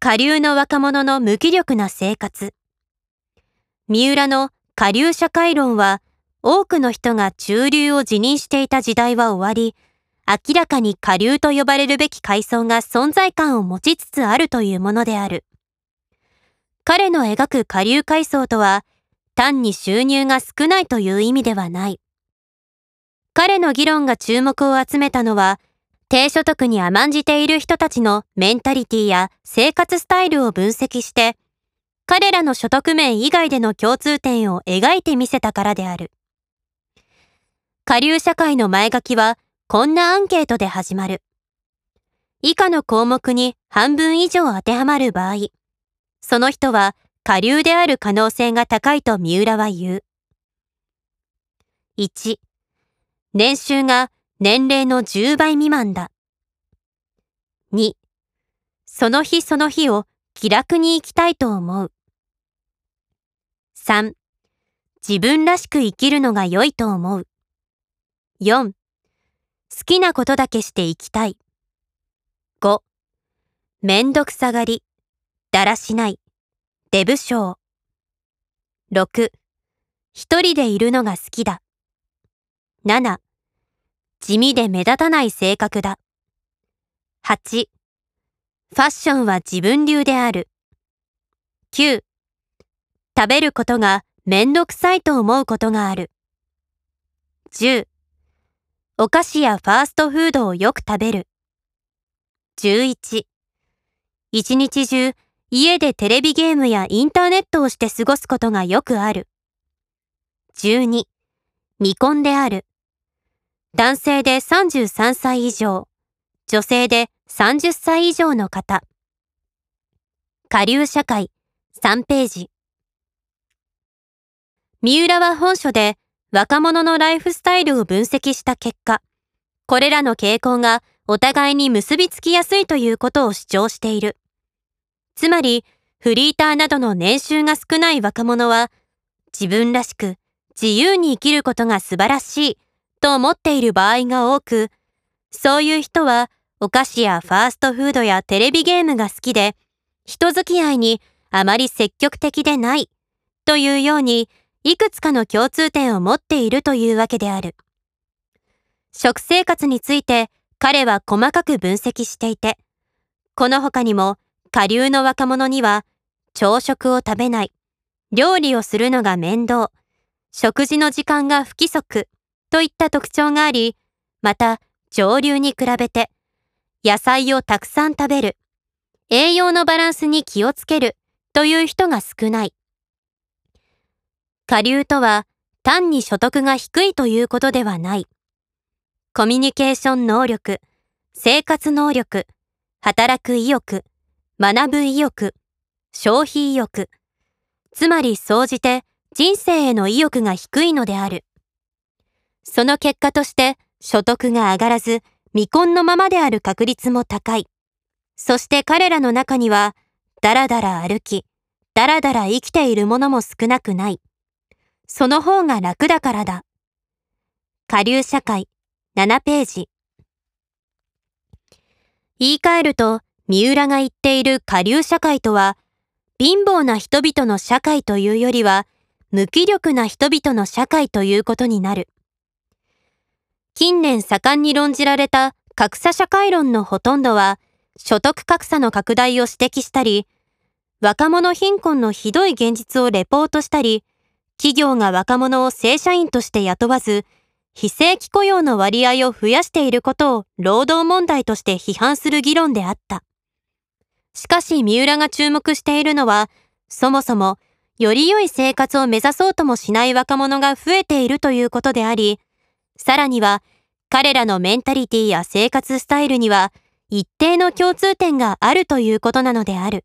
下流の若者の無気力な生活。三浦の下流社会論は、多くの人が中流を辞任していた時代は終わり、明らかに下流と呼ばれるべき階層が存在感を持ちつつあるというものである。彼の描く下流階層とは、単に収入が少ないという意味ではない。彼の議論が注目を集めたのは、低所得に甘んじている人たちのメンタリティや生活スタイルを分析して、彼らの所得面以外での共通点を描いてみせたからである。下流社会の前書きは、こんなアンケートで始まる。以下の項目に半分以上当てはまる場合、その人は下流である可能性が高いと三浦は言う。1、年収が年齢の10倍未満だ。2、その日その日を気楽に生きたいと思う。3、自分らしく生きるのが良いと思う。4、好きなことだけして生きたい。5、めんどくさがり、だらしない、デブ症。6、一人でいるのが好きだ。7、地味で目立たない性格だ。8、ファッションは自分流である。9、食べることがめんどくさいと思うことがある。10、お菓子やファーストフードをよく食べる。11、一日中家でテレビゲームやインターネットをして過ごすことがよくある。12、未婚である。男性で33歳以上、女性で30歳以上の方。下流社会3ページ。三浦は本書で若者のライフスタイルを分析した結果、これらの傾向がお互いに結びつきやすいということを主張している。つまり、フリーターなどの年収が少ない若者は、自分らしく自由に生きることが素晴らしいと思っている場合が多く、そういう人はお菓子やファーストフードやテレビゲームが好きで、人付き合いにあまり積極的でないというように、いくつかの共通点を持っているというわけである。食生活について彼は細かく分析していて、この他にも下流の若者には朝食を食べない、料理をするのが面倒、食事の時間が不規則、といった特徴があり、また上流に比べて野菜をたくさん食べる、栄養のバランスに気をつけるという人が少ない。下流とは単に所得が低いということではない。コミュニケーション能力、生活能力、働く意欲、学ぶ意欲、消費意欲、つまり総じて人生への意欲が低いのである。その結果として所得が上がらず未婚のままである確率も高い。そして彼らの中には、だらだら歩き、だらだら生きているものも少なくない。その方が楽だからだ。下流社会7ページ。言い換えると、三浦が言っている下流社会とは、貧乏な人々の社会というよりは、無気力な人々の社会ということになる。近年盛んに論じられた格差社会論のほとんどは、所得格差の拡大を指摘したり、若者貧困のひどい現実をレポートしたり、企業が若者を正社員として雇わず、非正規雇用の割合を増やしていることを労働問題として批判する議論であった。しかし三浦が注目しているのは、そもそもより良い生活を目指そうともしない若者が増えているということであり、さらには、彼らのメンタリティや生活スタイルには一定の共通点があるということなのである。